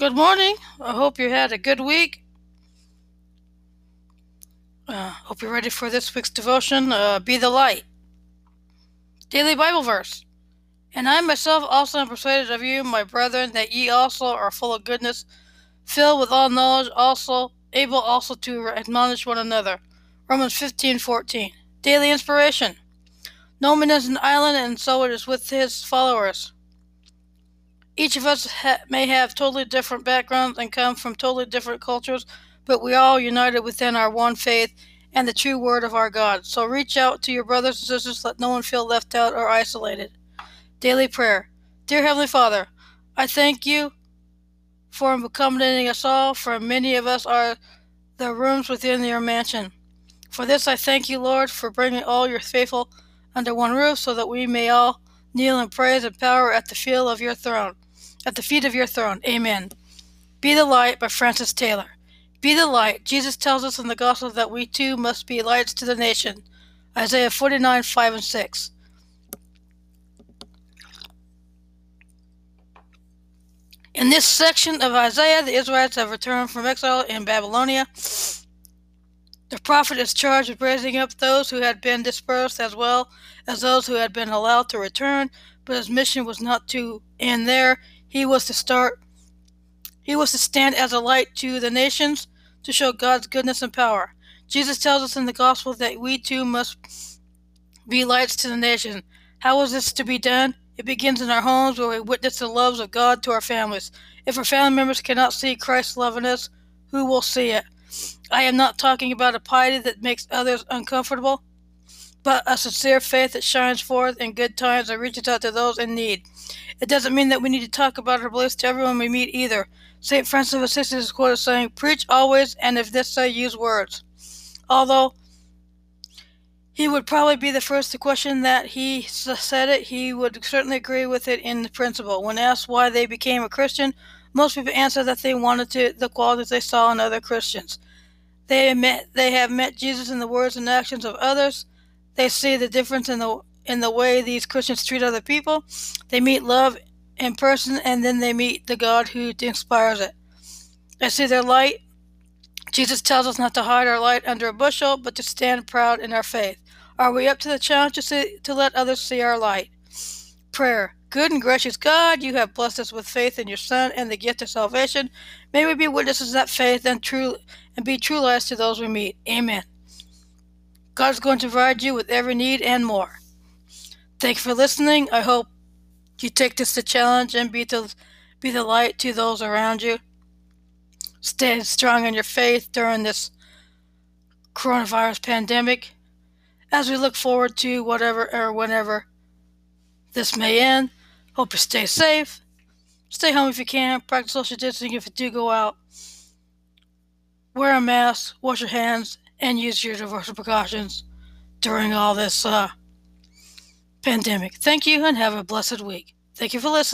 Good morning. I hope you had a good week. Uh, hope you're ready for this week's devotion. Uh, Be the light. Daily Bible verse. And I myself also am persuaded of you, my brethren, that ye also are full of goodness, filled with all knowledge, also able also to admonish one another. Romans 15:14. Daily inspiration. No man is an island, and so it is with his followers. Each of us ha- may have totally different backgrounds and come from totally different cultures, but we all united within our one faith and the true word of our God. So reach out to your brothers and sisters, let no one feel left out or isolated. Daily prayer. Dear Heavenly Father, I thank you for accommodating us all, for many of us are the rooms within your mansion. For this I thank you, Lord, for bringing all your faithful under one roof so that we may all kneel in praise and power at the feet of your throne at the feet of your throne. Amen. Be the Light by Francis Taylor. Be the light. Jesus tells us in the gospel that we too must be lights to the nation. Isaiah 49, 5 and 6. In this section of Isaiah, the Israelites have returned from exile in Babylonia. The prophet is charged with raising up those who had been dispersed as well as those who had been allowed to return, but his mission was not to end there. He was to start he was to stand as a light to the nations to show God's goodness and power. Jesus tells us in the gospel that we too must be lights to the nation. How is this to be done? It begins in our homes where we witness the loves of God to our families. If our family members cannot see Christ's love in us, who will see it? I am not talking about a piety that makes others uncomfortable, but a sincere faith that shines forth in good times and reaches out to those in need. It doesn't mean that we need to talk about our beliefs to everyone we meet either. St. Francis of Assisi is quoted saying, Preach always, and if this say, use words. Although he would probably be the first to question that he said it, he would certainly agree with it in principle. When asked why they became a Christian, most people answer that they wanted to the qualities they saw in other Christians. They met, they have met Jesus in the words and actions of others. They see the difference in the in the way these Christians treat other people. They meet love in person and then they meet the God who inspires it. They see their light. Jesus tells us not to hide our light under a bushel, but to stand proud in our faith. Are we up to the challenge to, see, to let others see our light? Prayer. Good and gracious God, you have blessed us with faith in your Son and the gift of salvation. May we be witnesses of that faith and true and be true lights to those we meet. Amen. God is going to provide you with every need and more. Thank you for listening. I hope you take this to challenge and be the be the light to those around you. Stay strong in your faith during this coronavirus pandemic. As we look forward to whatever or whenever this may end, hope you stay safe. Stay home if you can. Practice social distancing if you do go out. Wear a mask, wash your hands, and use your universal precautions during all this uh, pandemic. Thank you and have a blessed week. Thank you for listening.